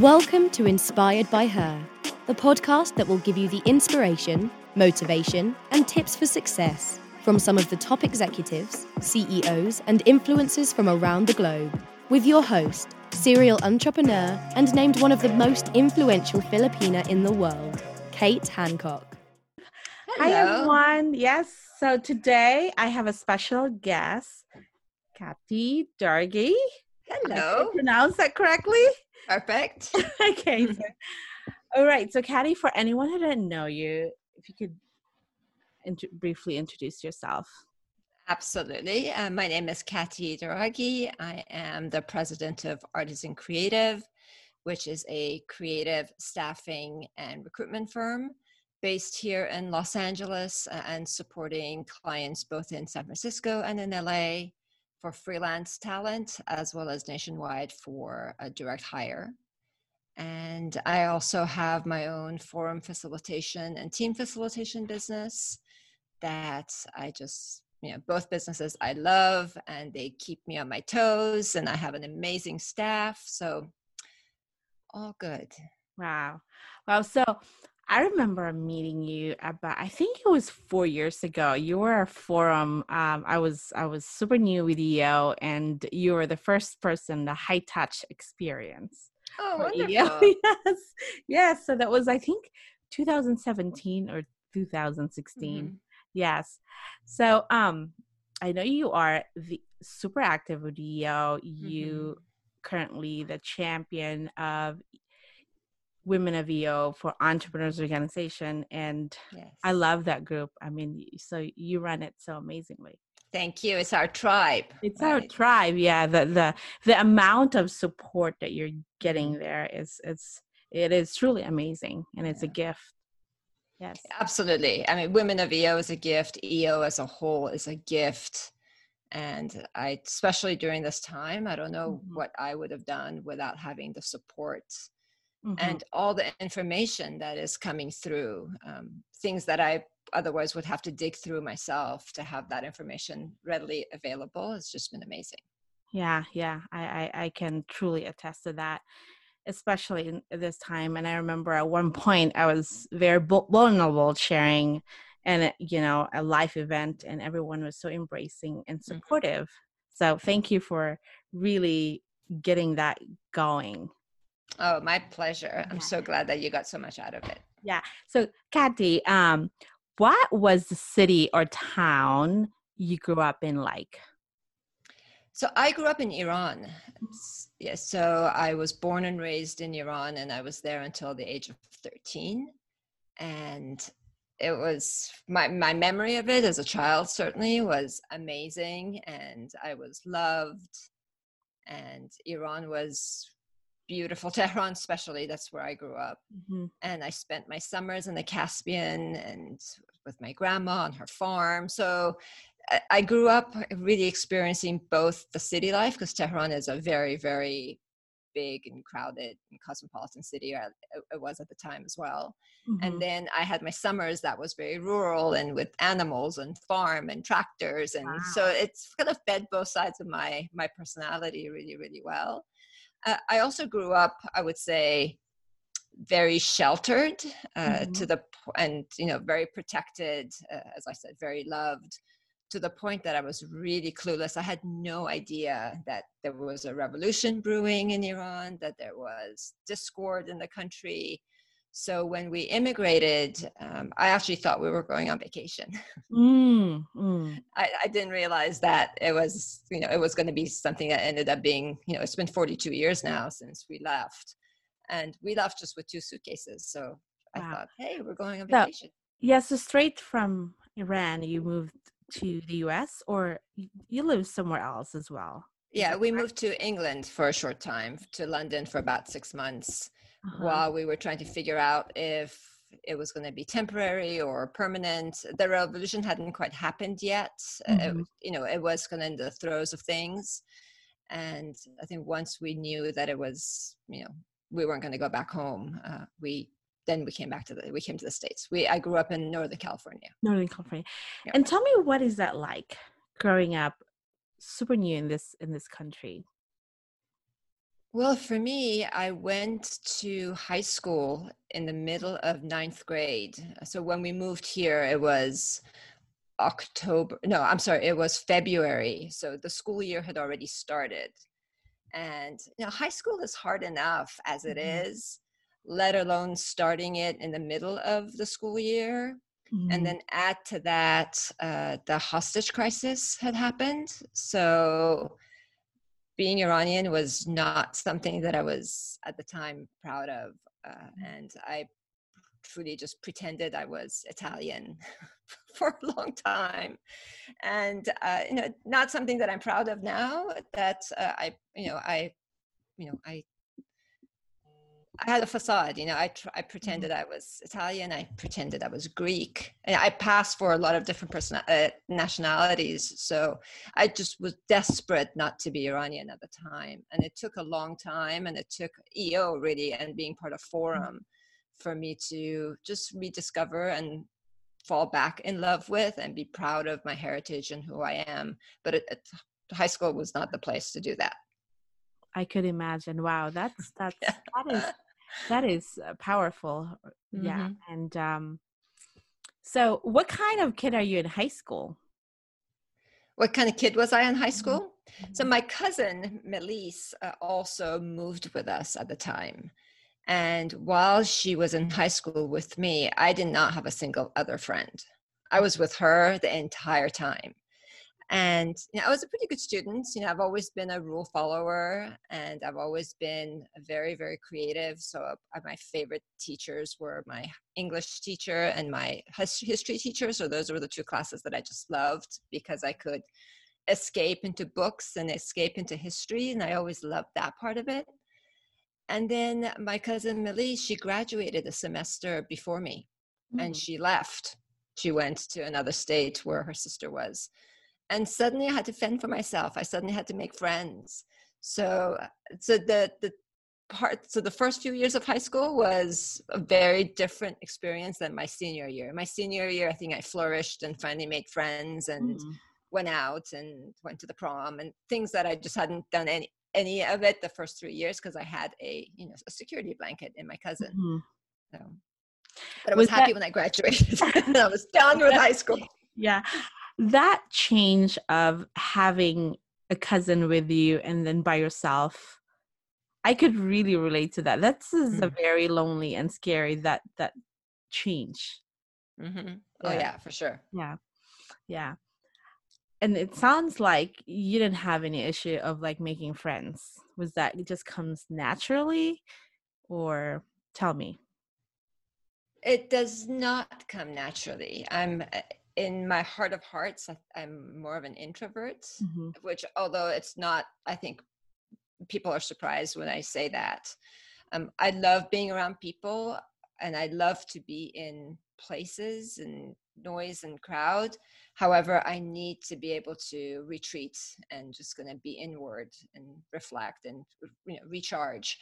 Welcome to Inspired by Her, the podcast that will give you the inspiration, motivation, and tips for success from some of the top executives, CEOs, and influencers from around the globe. With your host, serial entrepreneur, and named one of the most influential Filipina in the world, Kate Hancock. Hello. Hi, everyone. Yes, so today I have a special guest, Katty Douraghy. Hello. pronounce that correctly? Perfect. okay. So, all right. So, Katty, for anyone who didn't know you, if you could int- briefly introduce yourself. Absolutely. Uh, my name is Katty Douraghy. I am the president of Artisan Creative, which is a creative staffing and recruitment firm based here in Los Angeles uh, and supporting clients both in San Francisco and in LA for freelance talent as well as nationwide for a direct hire. And I also have my own forum facilitation and team facilitation business that I just, you know, both businesses I love and they keep me on my toes and I have an amazing staff. So all good. Wow. Well, so I remember meeting you about I think it was four years ago. You were a forum. Um, I was I was super new with EO, and you were the first person the high touch experience. Oh, wonderful! EO. yes, yes. So that was I think 2017 or 2016. Mm-hmm. Yes. So um, I know you are the super active with EO. You mm-hmm. currently the champion of women of EO for entrepreneurs organization and yes. i love that group i mean so you run it so amazingly thank you it's our tribe it's right? our tribe yeah the the the amount of support that you're getting mm-hmm. there is it's it is truly amazing and it's yeah. a gift yes absolutely i mean women of eo is a gift eo as a whole is a gift and i especially during this time i don't know mm-hmm. what i would have done without having the support mm-hmm. and all the information that is coming through um, things that i otherwise would have to dig through myself to have that information readily available it's just been amazing yeah yeah i i, I can truly attest to that especially in this time and i remember at one point i was very vulnerable sharing and you know a life event and everyone was so embracing and mm-hmm. supportive mm-hmm. so thank you for really getting that going Oh, my pleasure. I'm so glad that you got so much out of it. Yeah. So, Katty, um, what was the city or town you grew up in like? So I grew up in Iran. Yeah, so I was born and raised in Iran, and I was there until the age of 13. And it was my my memory of it as a child certainly was amazing, and I was loved. And Iran was beautiful Tehran, especially. That's where I grew up. Mm-hmm. And I spent my summers in the Caspian and with my grandma on her farm. So I grew up really experiencing both the city life because Tehran is a very, very big and crowded and cosmopolitan city. It was at the time as well. Mm-hmm. And then I had my summers that was very rural and with animals and farm and tractors. And wow. so it's kind of fed both sides of my my personality really, really well. Uh, I also grew up, I would say, very sheltered uh, mm-hmm. to the and you know very protected, uh, as I said, very loved to the point that I was really clueless. I had no idea that there was a revolution brewing in Iran, that there was discord in the country, so when we immigrated, um, I actually thought we were going on vacation. Mm, mm. I, I, didn't realize that it was, you know, it was going to be something that ended up being, you know, it's been 42 years now since we left, and we left just with two suitcases. So I wow. thought, hey, we're going on vacation. So, yeah, so straight from Iran, you moved to the U.S. or you live somewhere else as well. Yeah, we moved to England for a short time, to London for about six months uh-huh. while we were trying to figure out if it was going to be temporary or permanent. The revolution hadn't quite happened yet. Mm-hmm. It, you know, it was kind of in the throes of things. And I think once we knew that it was, you know, we weren't going to go back home, uh, we then we came back to the we came to the states. We I grew up in Northern California. Northern California. Yeah. And tell me what is that like growing up super new in this in this country? Well, for me, I went to high school in the middle of ninth grade. So when we moved here, it was October. No, I'm sorry, it was February. So the school year had already started. And you know, high school is hard enough as it Mhm. is, let alone starting it in the middle of the school year. Mhm. And then add to that, uh, the hostage crisis had happened. So being Iranian was not something that I was at the time proud of. Uh, and I truly just pretended I was Italian for a long time. And, uh, you know, not something that I'm proud of now that uh, I, you know, I, you know, I I had a facade, you know. I tr- I pretended I was Italian. I pretended I was Greek. And I passed for a lot of different person uh, nationalities. So I just was desperate not to be Iranian at the time, and it took a long time, and it took EO really and being part of Forum for me to just rediscover and fall back in love with and be proud of my heritage and who I am. But it, it, high school was not the place to do that. I could imagine. Wow, that's that's Yeah. that is that is uh, powerful. Yeah, Mhm. and um, so what kind of kid are you in high school? what kind of kid was I in high school? So Mhm. my cousin Melise uh, also moved with us at the time. And while she was in high school with me, I did not have a single other friend. I was with her the entire time. And you know, I was a pretty good student. You know, I've always been a rule follower and I've always been very, very creative. So uh, my favorite teachers were my English teacher and my history teacher. So those were the two classes that I just loved because I could escape into books and escape into history. And I always loved that part of it. And then my cousin Millie, she graduated a semester before me and Mm. she left. She went to another state where her sister was. And suddenly I had to fend for myself. I suddenly had to make friends. So so the the part so the first few years of high school was a very different experience than my senior year. My senior year, I think I flourished and finally made friends and Mm. went out and went to the prom and things that I just hadn't done any any of it the first three years because I had a you know a security blanket in my cousin. Mhm. So, but I was, Was that- happy when I graduated. I was done with high school. Yeah, that change of having a cousin with you and then by yourself, I could really relate to that. That's is a very lonely and scary that that change. hmm Oh Yeah. yeah, for sure. Yeah. Yeah. And it sounds like you didn't have any issue of like making friends. Was that it just comes naturally or tell me? It does not come naturally. I'm uh, in my heart of hearts. I- I'm more of an introvert, Mhm. which although it's not, I think people are surprised when I say that. Um, I love being around people, and I love to be in places and noise and crowd. However, I need to be able to retreat and just going to be inward and reflect and you know recharge.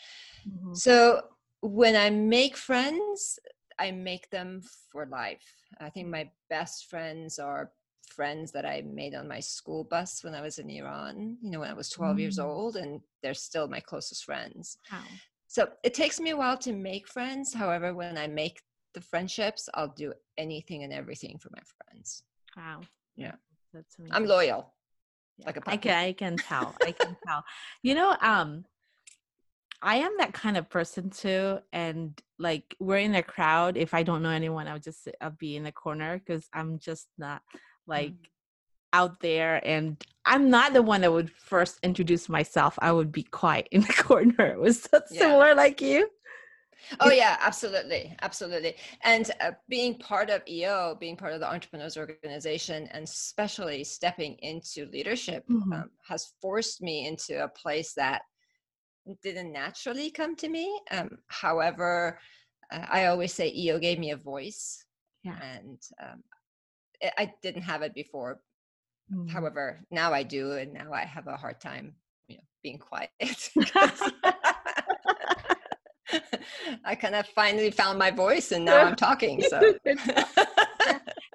Mhm. So when I make friends, I make them for life. I think my best friends are friends that I made on my school bus when I was in Iran, you know, when I was 12 years Mm. old, and they're still my closest friends. Wow. So it takes me a while to make friends. However, when I make the friendships, I'll do anything and everything for my friends. Wow. Yeah. That's me. I'm loyal. Yeah, like a I puppy. can I can tell. I can tell. You know, um I am that kind of person too and like we're in a crowd if I don't know anyone I'll just sit, I'll be in the corner cuz I'm just not like out there and I'm not the one that would first introduce myself. I would be quiet in the corner. Was that Yeah. similar like you? Oh yeah, absolutely, absolutely. And uh, being part of EO, being part of the entrepreneurs organization, and especially stepping into leadership, Mhm. um, has forced me into a place that didn't naturally come to me. Um, however, uh, I always say EO gave me a voice, Yeah. and um, I I didn't have it before. Mhm. However, now I do, and now I have a hard time, you know, being quiet. I kind of finally found my voice, and now I'm talking. So,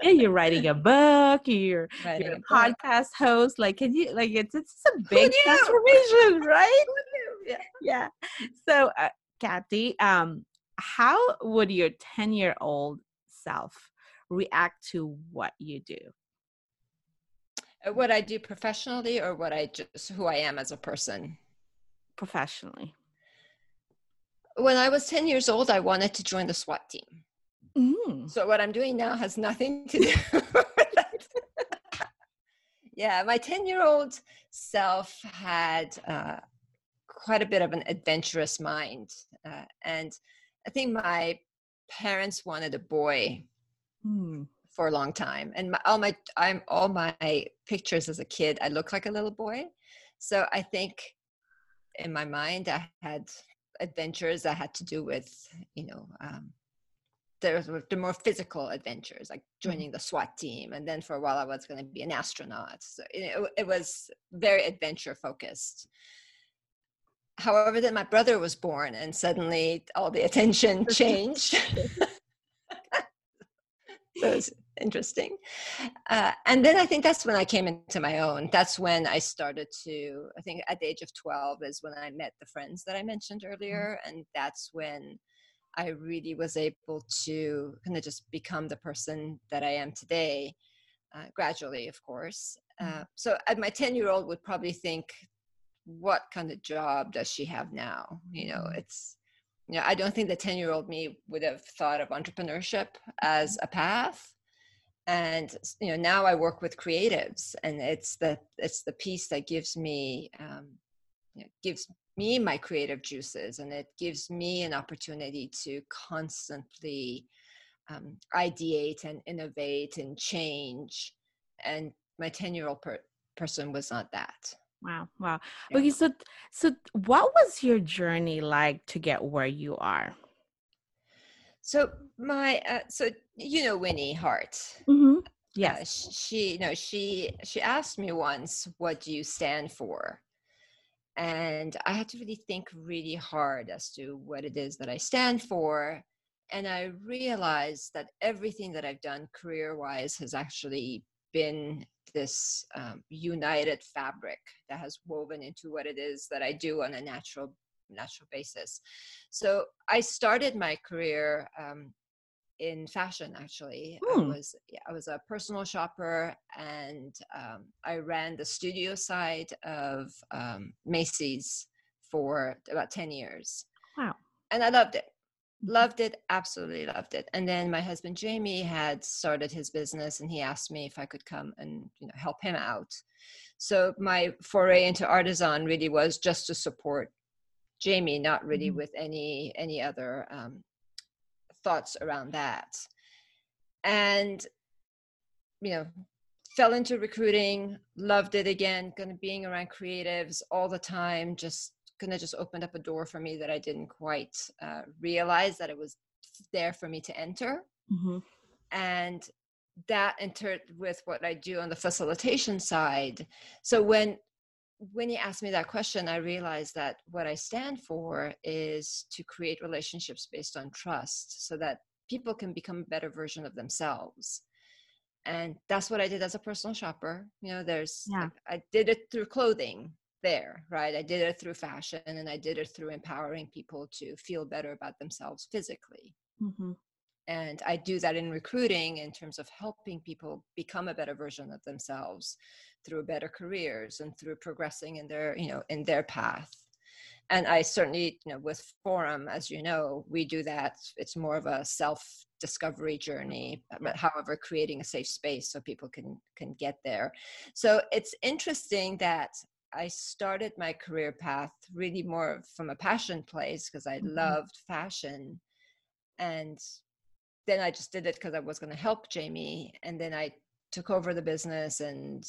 yeah, you're writing a book, you're Writing you're a podcast host. Like, can you like it's it's a big transformation, right? Yeah. So, uh, Katty, um, how would your 10 year old self react to what you do? Uh, what I do professionally or what I just who I am as a person? Professionally. When I was 10 years old, I wanted to join the SWAT team. Mm. So what I'm doing now has nothing to do with that. yeah, my 10 year old self had uh, quite a bit of an adventurous mind. Uh, and I think my parents wanted a boy. Mm for a long time and my, all my i'm all my pictures as a kid i look like a little boy so i think in my mind i had adventures that had to do with you know um, the, the more physical adventures like mm-hmm. joining the swat team and then for a while i was going to be an astronaut so it, it was very adventure focused however then my brother was born and suddenly all the attention changed so it's interesting. Uh, and then I think that's when I came into my own. That's when I started to, I think at the age of 12 is when I met the friends that I mentioned mm-hmm. earlier. And that's when I really was able to kind of just become the person that I am today, uh, gradually, of course. Mm-hmm. Uh, so at my 10 year old would probably think, what kind of job does she have now? You know, mm-hmm. it's, you know, I don't think the 10 year old me would have thought of entrepreneurship as a path and you know now i work with creatives and it's the it's the piece that gives me um, you know, gives me my creative juices and it gives me an opportunity to constantly um, ideate and innovate and change and my 10 year old per- person was not that wow wow yeah. okay so so what was your journey like to get where you are so my uh, so you know Winnie Hart. Mm-hmm. Yeah, uh, she you know she she asked me once, "What do you stand for?" And I had to really think really hard as to what it is that I stand for. And I realized that everything that I've done career wise has actually been this um, united fabric that has woven into what it is that I do on a natural natural basis. So I started my career um, in fashion. Actually, I hmm. was yeah, I was a personal shopper, and um, I ran the studio side of um, Macy's for about ten years. Wow! And I loved it. Mm-hmm. Loved it, absolutely loved it. And then my husband Jamie had started his business, and he asked me if I could come and you know help him out. So my foray into artisan really was just to support Jamie, not really mm-hmm. with any any other um, thoughts around that. And you know, fell into recruiting, loved it again, kind of being around creatives all the time, just kind of just opened up a door for me that I didn't quite uh, realize that it was there for me to enter. Mm-hmm. And that entered with what I do on the facilitation side. So when when you asked me that question, I realized that what I stand for is to create relationships based on trust so that people can become a better version of themselves. And that's what I did as a personal shopper. You know, there's, yeah. I, I did it through clothing there, right? I did it through fashion and I did it through empowering people to feel better about themselves physically. Mm-hmm. And I do that in recruiting in terms of helping people become a better version of themselves through better careers and through progressing in their you know in their path and i certainly you know with forum as you know we do that it's more of a self discovery journey but however creating a safe space so people can can get there so it's interesting that i started my career path really more from a passion place because i mm-hmm. loved fashion and then i just did it because i was going to help jamie and then i took over the business and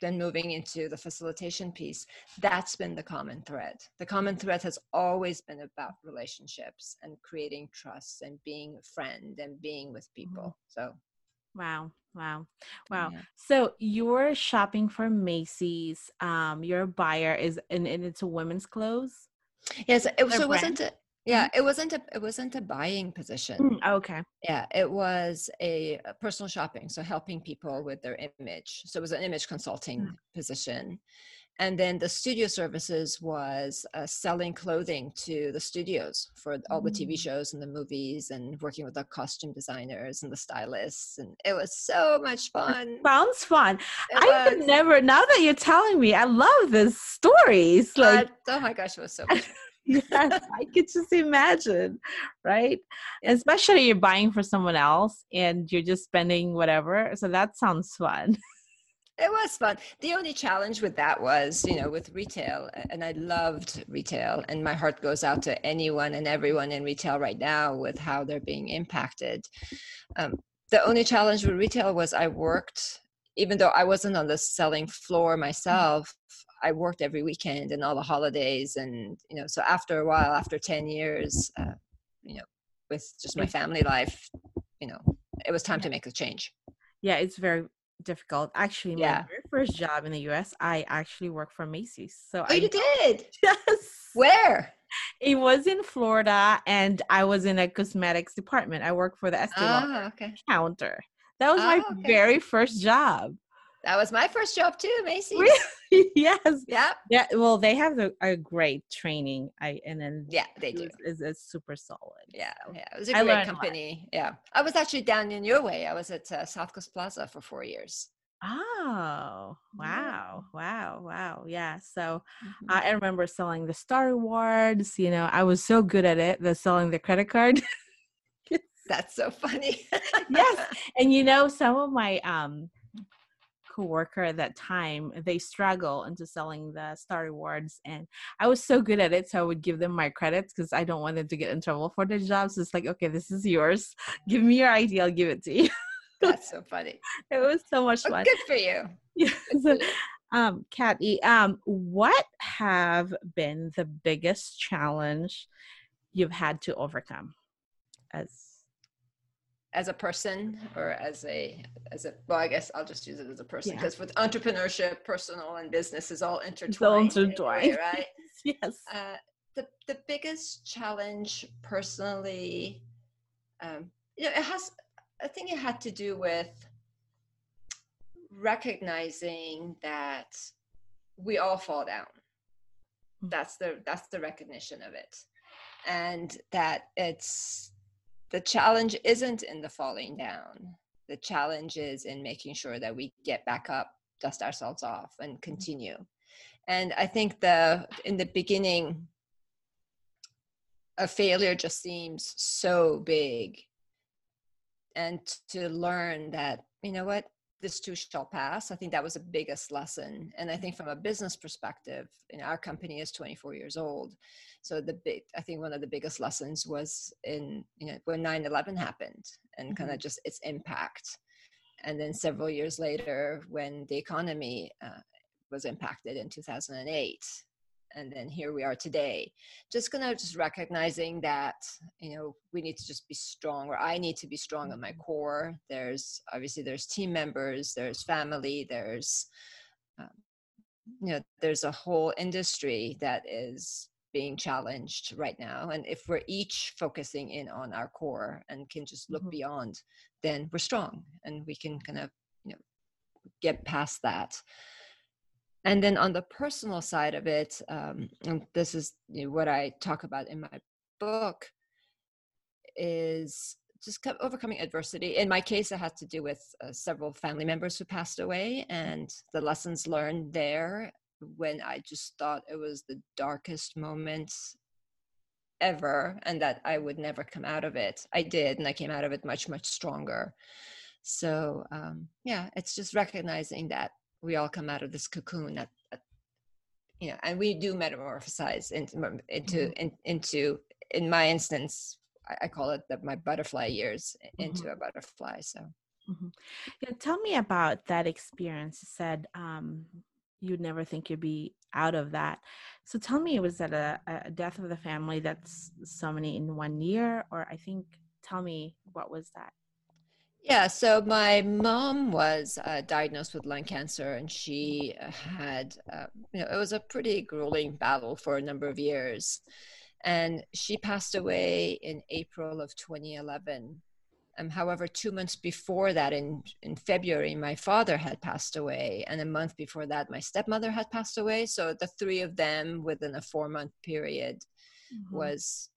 then moving into the facilitation piece, that's been the common thread. The common thread has always been about relationships and creating trust and being a friend and being with mm-hmm. people. So, wow, wow, wow. Yeah. So you're shopping for Macy's. Um, your buyer is, and, and it's a women's clothes. Yes, it, so it wasn't. A, yeah mm-hmm. it wasn't a it wasn't a buying position mm, okay yeah it was a, a, personal shopping so helping people with their image so it was an image consulting mm. position and then the studio services was uh, selling clothing to the studios for all the tv Mm. shows and the movies and working with the costume designers and the stylists and it was so much fun Sounds fun. It I could was. never. Now that you're telling me, I love these stories. Like, Uh, oh my gosh it was so much yes, I could just imagine, right? Especially you're buying for someone else and you're just spending whatever. So that sounds fun. It was fun. The only challenge with that was, you know, with retail, and I loved retail, and my heart goes out to anyone and everyone in retail right now with how they're being impacted. Um, the only challenge with retail was I worked, even though I wasn't on the selling floor myself, I worked every weekend and all the holidays, and you know, so after a while, after ten years, uh, you know, with just my family life, you know, it was time to make a change. Yeah, it's very difficult. Actually, yeah. my very first job in the US, I actually worked for Macy's. So Oh, I you did? yes. Where? It was in Florida and I was in a cosmetics department. I worked for the Estee Lauder Ah, okay. counter. That was my Ah, okay. very first job. That was my first job too, Macy. Really? yes. Yeah, Yeah, well, they have a, a great training. I and then yeah, they do. is, super solid. Yeah, so. yeah, it was a great learned a company. Yeah, I was actually down in your way. I was at uh, South Coast Plaza for four years. Oh, Yeah. wow, wow, wow. Yeah. So Mhm. I remember selling the Star Rewards. You know, I was so good at it, the selling the credit card. That's so funny. yes. And you know, some of my um coworker at that time, they struggle into selling the Star Rewards, and I was so good at it, so I would give them my credits because I don't want them to get in trouble for their jobs. It's like, okay, this is yours. Give me your ID, I'll give it to you. That's so funny. it was so much Well, fun. good for you. Yeah. So, um, Katty, um, what have been the biggest challenge you've had to overcome as As a person, or as a as a well, I guess I'll just use it as a person Yeah. because with entrepreneurship, personal and business is all intertwined. It's all in way, intertwined. right? yes. Uh, the the biggest challenge personally, um, you know, it has. I think it had to do with recognizing that we all fall down. Mm. That's the that's the recognition of it, and that it's the challenge isn't in the falling down. The challenge is in making sure that we get back up, dust ourselves off, and mm-hmm. continue. And I think the in the beginning, a failure just seems so big. And to learn that, you know what, this too shall pass. I think that was the biggest lesson. And I think from a business perspective, you know, our company is 24 years old. So the big, I think one of the biggest lessons was in, you know, when 9-11 happened and kind of just its impact. And then several years later, when the economy uh, was impacted in 2008 and then here we are today. Just gonna just recognizing that you know we need to just be strong or i need to be strong on my core. There's obviously there's team members there's family there's um, you know there's a whole industry that is being challenged right now. And if we're each focusing in on our core and can just look Mhm. beyond then we're strong and we can kind of you know get past that and then on the personal side of it um, and this is what i talk about in my book is just overcoming adversity. In my case it had to do with uh, several family members who passed away and the lessons learned there when i just thought it was the darkest moment ever and that i would never come out of it. I did and i came out of it much much stronger. So um, yeah it's just recognizing that we all come out of this cocoon at, at you know and we do metamorphosize into into Mhm. in, into in my instance I, I call it the, my butterfly years i- Mm-hmm. into a butterfly so Mhm. Yeah, tell me about that experience. You said um, you'd never think you'd be out of that. So tell me, was that a, a death of the family that's so many in one year? Or I think, tell me, what was that? Yeah, so my mom was uh, diagnosed with lung cancer, and she had, uh, you know, it was a pretty grueling battle for a number of years. And she passed away in April of 2011. Um, however, two months before that, in, in February, my father had passed away. And a month before that, my stepmother had passed away. So the three of them within a four month period mm-hmm. was,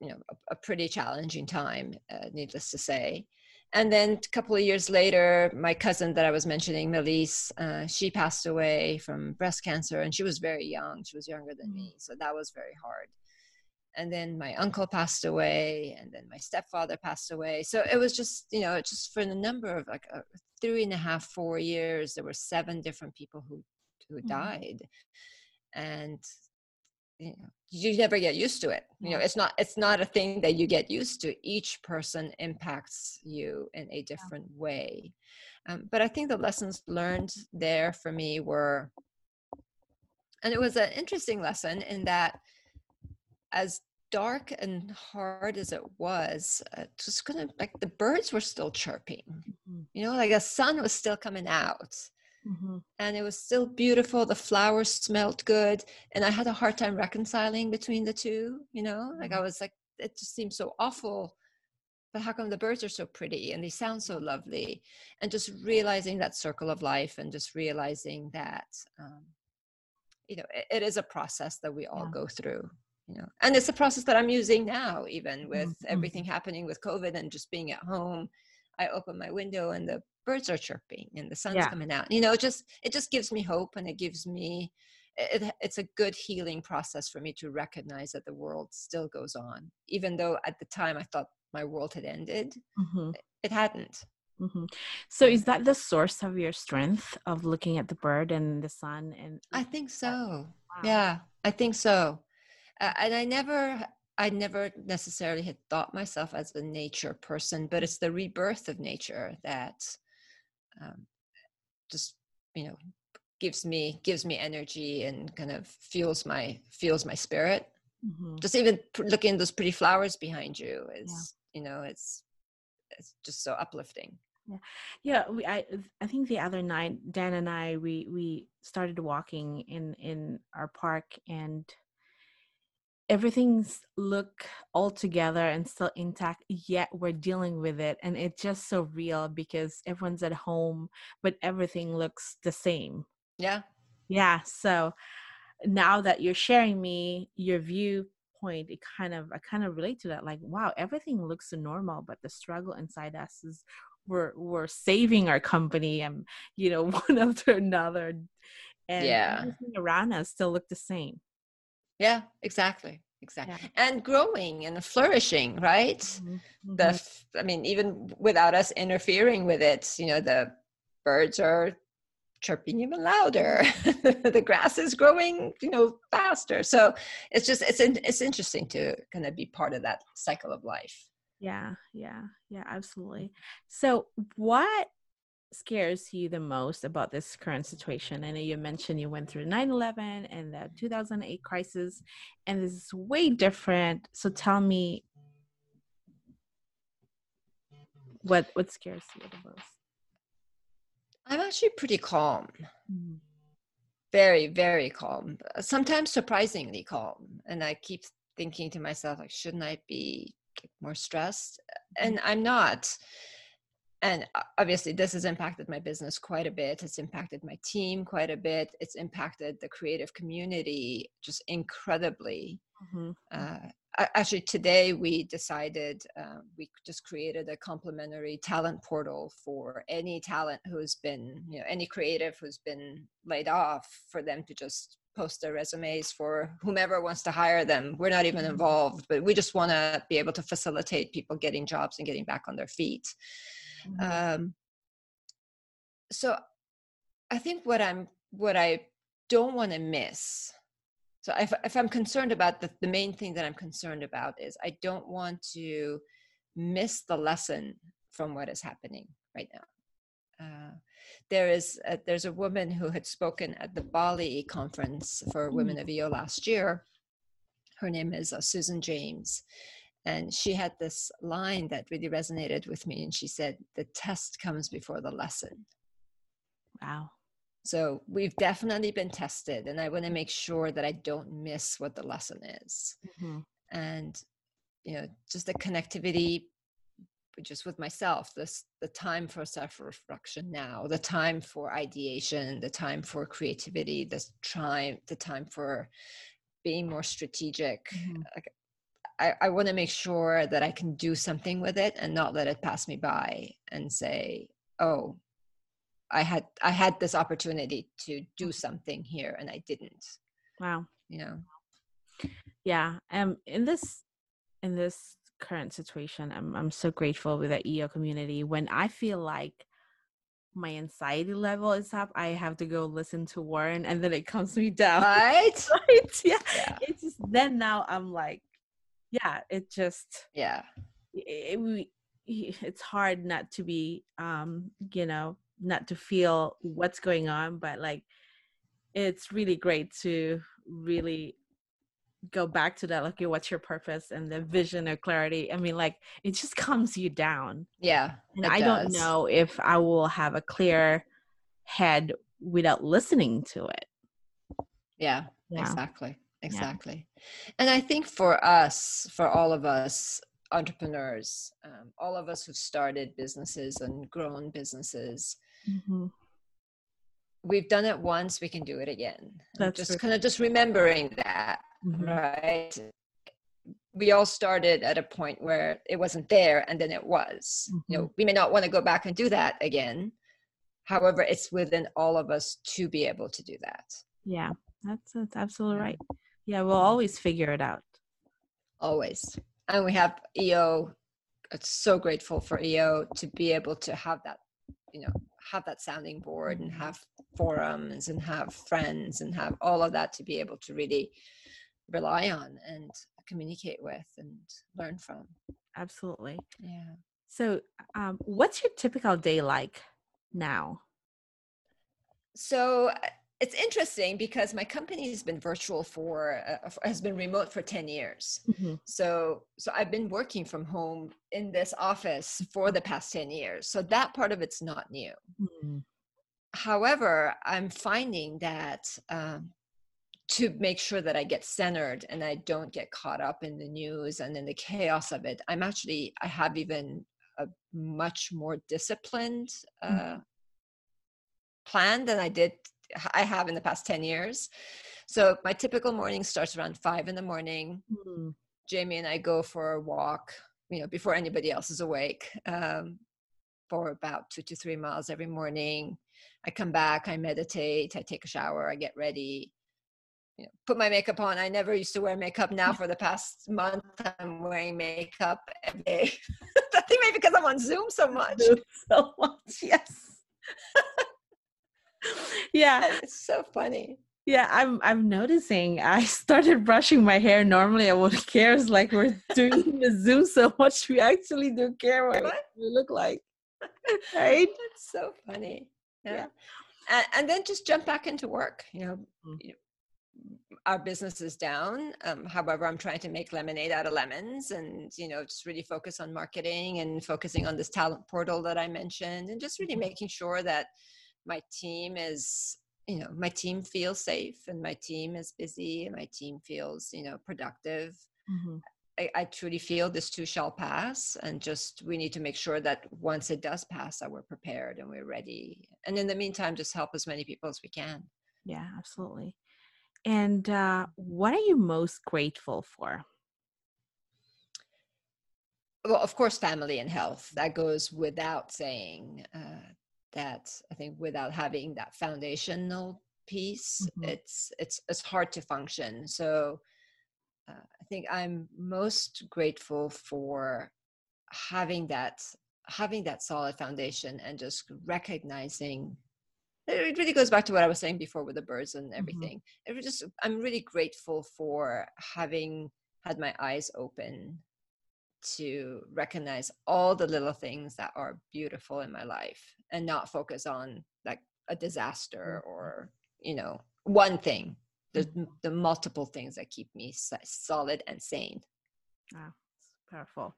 you know, a, a pretty challenging time, uh, needless to say. And then a couple of years later, my cousin that I was mentioning, Melise, uh, she passed away from breast cancer and she was very young. She was younger than mm-hmm. me. So that was very hard and then my uncle passed away and then my stepfather passed away so it was just you know just for the number of like uh, three and a half four years there were seven different people who who mm-hmm. died and you never get used to it you know it's not it's not a thing that you get used to each person impacts you in a different yeah. way um, but i think the lessons learned there for me were and it was an interesting lesson in that as dark and hard as it was, uh, just kind of like the birds were still chirping, mm-hmm. you know, like the sun was still coming out. Mm-hmm. And it was still beautiful. The flowers smelled good. And I had a hard time reconciling between the two, you know, like I mm-hmm. was like, it just seems so awful. But how come the birds are so pretty and they sound so lovely? And just realizing that circle of life and just realizing that, um, you know, it, it is a process that we all yeah. go through you know and it's a process that i'm using now even with mm-hmm. everything happening with covid and just being at home i open my window and the birds are chirping and the sun's yeah. coming out you know just it just gives me hope and it gives me it, it's a good healing process for me to recognize that the world still goes on even though at the time i thought my world had ended mm-hmm. it hadn't Mm-hmm. So, is that the source of your strength of looking at the bird and the sun? And I think so. Wow. Yeah, I think so uh, and i never i never necessarily had thought myself as a nature person but it's the rebirth of nature that um, just you know gives me gives me energy and kind of fuels my fuels my spirit mm-hmm. just even looking at those pretty flowers behind you is yeah. you know it's it's just so uplifting yeah yeah we, i i think the other night dan and i we we started walking in in our park and everything's look all together and still intact yet we're dealing with it and it's just so real because everyone's at home but everything looks the same. Yeah. Yeah so now that you're sharing me your viewpoint it kind of i kind of relate to that like wow everything looks so normal but the struggle inside us is we're we're saving our company and you know one after another and yeah. everything around us still look the same yeah exactly exactly yeah. and growing and flourishing right mm-hmm. the mm-hmm. i mean even without us interfering with it you know the birds are chirping even louder the grass is growing you know faster so it's just it's it's interesting to kind of be part of that cycle of life yeah yeah yeah absolutely so what scares you the most about this current situation? I know you mentioned you went through 9 11 and the 2008 crisis, and this is way different. So tell me what what scares you the most? I'm actually pretty calm. Mm. Very, very calm. Sometimes surprisingly calm. And I keep thinking to myself, like, shouldn't I be more stressed? And I'm not and obviously this has impacted my business quite a bit. It's impacted my team quite a bit. It's impacted the creative community just incredibly. Mm-hmm. uh, actually today we decided uh, we just created a complimentary talent portal for any talent who's been you know any creative who's been laid off for them to just post their resumes for whomever wants to hire them. We're not even mm-hmm. involved but we just want to be able to facilitate people getting jobs and getting back on their feet Mm-hmm. Um, so I think what I'm what I don't want to miss. So if if I'm concerned about the, the main thing that I'm concerned about is I don't want to miss the lesson from what is happening right now. Uh, there is a, there's a woman who had spoken at the Bali conference for Women mm. of EO last year. Her name is uh, Susan James, and she had this line that really resonated with me and she said the test comes before the lesson wow so we've definitely been tested and i want to make sure that i don't miss what the lesson is mm-hmm. and you know just the connectivity just with myself this the time for self-reflection now the time for ideation the time for creativity the time the time for being more strategic mm-hmm. I, I want to make sure that i can do something with it and not let it pass me by and say oh i had i had this opportunity to do something here and i didn't wow. you know? Yeah um in this in this current situation i'm i'm so grateful with the eo community. When i feel like my anxiety level is up i have to go listen to warren and then it calms me down. Right? Right? Yeah. yeah. It's just then now i'm like yeah it just yeah. it, it, it's hard not to be um you know not to feel what's going on but like it's really great to really go back to that like okay, what's your purpose? and the vision or clarity. I mean like it just calms you down. Yeah and i does. don't know if i will have a clear head without listening to it. Yeah, yeah. exactly exactly. Yeah. and i think for us for all of us entrepreneurs um, all of us who've started businesses and grown businesses mm-hmm. we've done it once we can do it again. That's just kind of just remembering that mm-hmm. right? We all started at a point where it wasn't there and then it was. Mm-hmm. you know we may not want to go back and do that again. However it's within all of us to be able to do that. Yeah that's that's absolutely right yeah we'll always figure it out. Always. And we have eo it's so grateful for eo to be able to have that you know have that sounding board and mm-hmm. have forums and have friends and have all of that to be able to really rely on and communicate with and learn from. Absolutely. Yeah. So um, what's your typical day like now? So it's interesting because my company has been virtual for uh, has been remote for 10 years mm-hmm. so so i've been working from home in this office for the past 10 years so that part of it's not new mm-hmm. however i'm finding that um, to make sure that i get centered and i don't get caught up in the news and in the chaos of it i'm actually i have even a much more disciplined uh, mm-hmm. plan than i did I have in the past 10 years. So my typical morning starts around five in the morning. Mm-hmm. Jamie and I go for a walk, you know, before anybody else is awake, um, for about two to three miles every morning. I come back, I meditate, I take a shower, I get ready, you know, put my makeup on. I never used to wear makeup. Now for the past month, I'm wearing makeup every day. I think maybe because I'm on Zoom so much. so much, yes. yeah. It's so funny. Yeah i'm i'm noticing i started brushing my hair. Normally i wouldn't care. It's like we're doing the zoom so much we actually do care what, we look like right? That's so funny. Yeah, yeah. And, and, then just jump back into work you know, mm. you know our business is down um, however i'm trying to make lemonade out of lemons and you know just really focus on marketing and focusing on this talent portal that i mentioned and just really mm-hmm. making sure that my team is you know my team feels safe and my team is busy and my team feels you know productive. Mm-hmm. I, I, truly feel this too shall pass and just we need to make sure that once it does pass that we're prepared and we're ready. And in the meantime just help as many people as we can. Yeah absolutely. And uh, what are you most grateful for? Well of course family and health. That goes without saying uh, that I think without having that foundational piece, mm-hmm. it's it's it's hard to function. So uh, I think I'm most grateful for having that having that solid foundation and just recognizing it really goes back to what I was saying before with the birds and mm-hmm. everything. Mm-hmm. It was just I'm really grateful for having had my eyes open to recognize all the little things that are beautiful in my life and not focus on like a disaster mm-hmm. or you know one thing the, mm-hmm. the multiple things that keep me solid and sane ah, powerful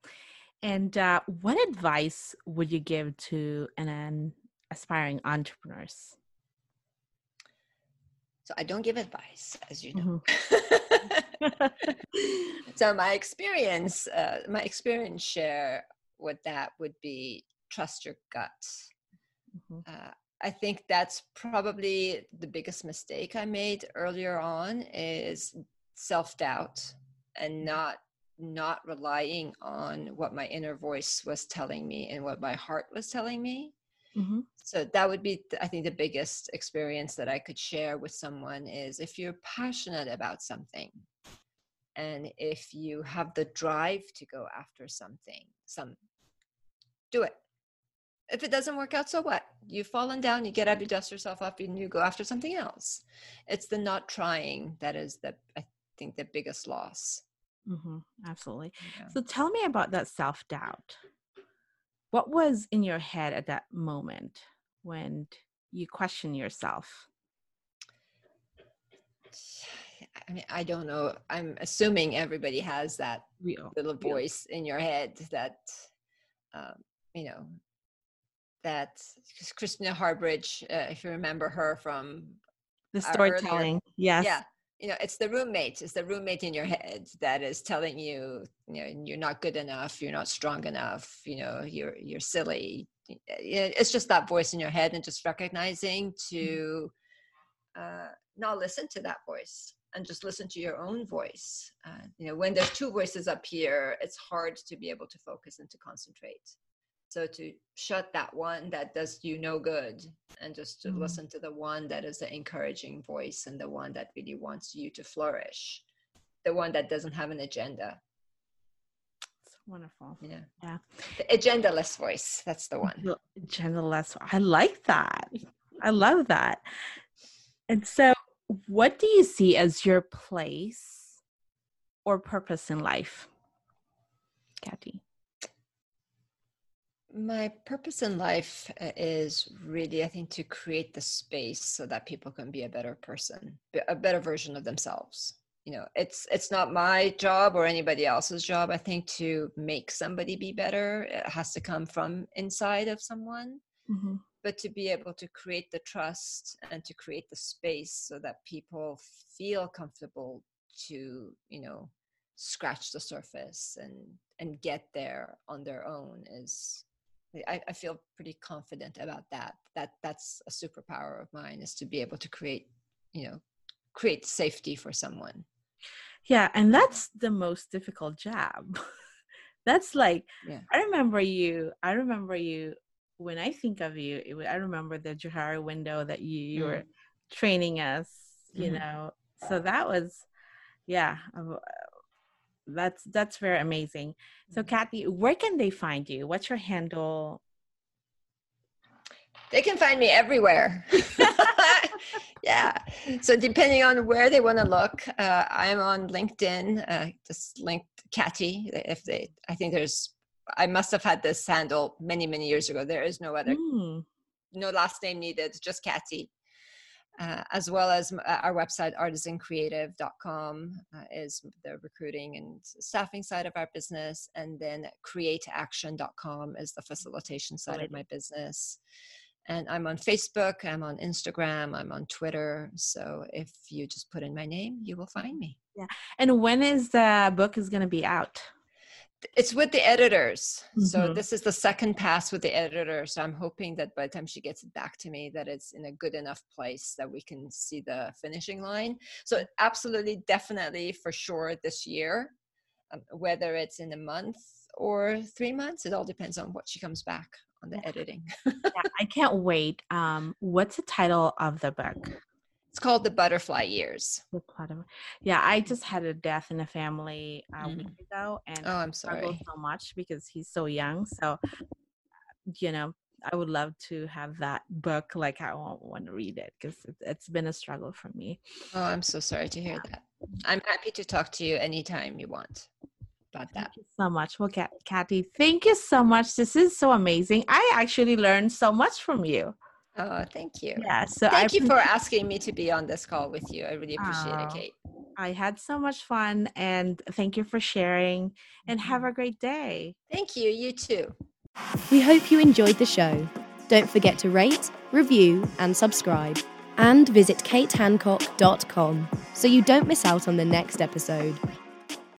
and uh, what advice would you give to an, an aspiring entrepreneurs so i don't give advice as you know mm-hmm. so my experience, uh, my experience share with that would be trust your gut. Mhm. Uh, I think that's probably the biggest mistake I made earlier on is self doubt and not not relying on what my inner voice was telling me and what my heart was telling me. Mhm. So that would be, I think, the biggest experience that I could share with someone is if you're passionate about something, and if you have the drive to go after something, some do it. If it doesn't work out, so what? You've fallen down, you get up, you dust yourself up, and you go after something else. It's the not trying that is the, I think, the biggest loss. Mhm. Absolutely. Yeah. So tell me about that self doubt. What was in your head at that moment when you question yourself? I mean, I don't know. I'm assuming everybody has that Real. little Real. voice in your head that, um, you know, that Christina Harbridge, uh, if you remember her from The uh, earlier- storytelling. Yes. yeah you know it's the roommate it's the roommate in your head that is telling you you know you're not good enough you're not strong enough you know you're you're silly. It's just that voice in your head and just recognizing to uh, not listen to that voice and just listen to your own voice. Uh, you know when there's two voices up here it's hard to be able to focus and to concentrate so to shut that one that does you no good and just to Mhm. listen to the one that is the encouraging voice and the one that really wants you to flourish the one that doesn't have an agenda It's wonderful. yeah Yeah. the agendaless voice that's the one Well, Genderless. I like that. I love that. And so, what do you see as your place or purpose in life, Katty? My purpose in life uh, is really i think to create the space so that people can be a better person a better version of themselves. You know it's it's not my job or anybody else's job i think to make somebody be better. It has to come from inside of someone. Mhm. but to be able to create the trust and to create the space so that people feel comfortable to you know scratch the surface and and get there on their own is I, I feel pretty confident about that that that's a superpower of mine is to be able to create you know create safety for someone Yeah, and that's the most difficult job. that's like Yeah. I remember you. I remember you when I think of you. It, I remember the Johari window that you, you were training us. You Mhm. know, so that was, yeah, that's that's very amazing. So, Mhm. Katty, where can they find you? What's your handle? they can find me everywhere yeah so depending on where they want to look uh, i'm on linkedin uh, just link Katty if they i think there's i must have had this handle many many years ago there is no other Mm, no last name needed just Katty uh, as well as uh, our website artisancreative.com uh, is the recruiting and staffing side of our business and then cre8action.com is the facilitation side of my business and i'm on facebook i'm on instagram i'm on twitter so if you just put in my name you will find me Yeah. And when is the book is going to be out? It's with the editors so Mhm. this is the second pass with the editor so i'm hoping that by the time she gets it back to me that it's in a good enough place that we can see the finishing line so absolutely definitely for sure this year um, whether it's in a month or three months it all depends on what she comes back on the Yeah. editing Yeah, I can't wait. Um, what's the title of the book? It's called the butterfly years The plot of- Yeah, I just had a death in the family a Mhm. week ago, and oh i'm sorry so much because he's so young. So, you know, I would love to have that book. Like, I want, want to read it because it, it's been a struggle for me. oh i'm so sorry to hear that i'm happy to talk to you anytime you want about that you so much. Well, Kat- Katty, thank you so much. This is so amazing. I actually learned so much from you. Oh thank you Yeah. So Thank I you for asking me to be on this call with you. I really appreciate it, Kate. I had so much fun, and thank you for sharing. And have mm-hmm. a great day. Thank you. You too. We hope you enjoyed the show. Don't forget to rate, review, and subscribe. And visit katehancock.com so you don't miss out on the next episode.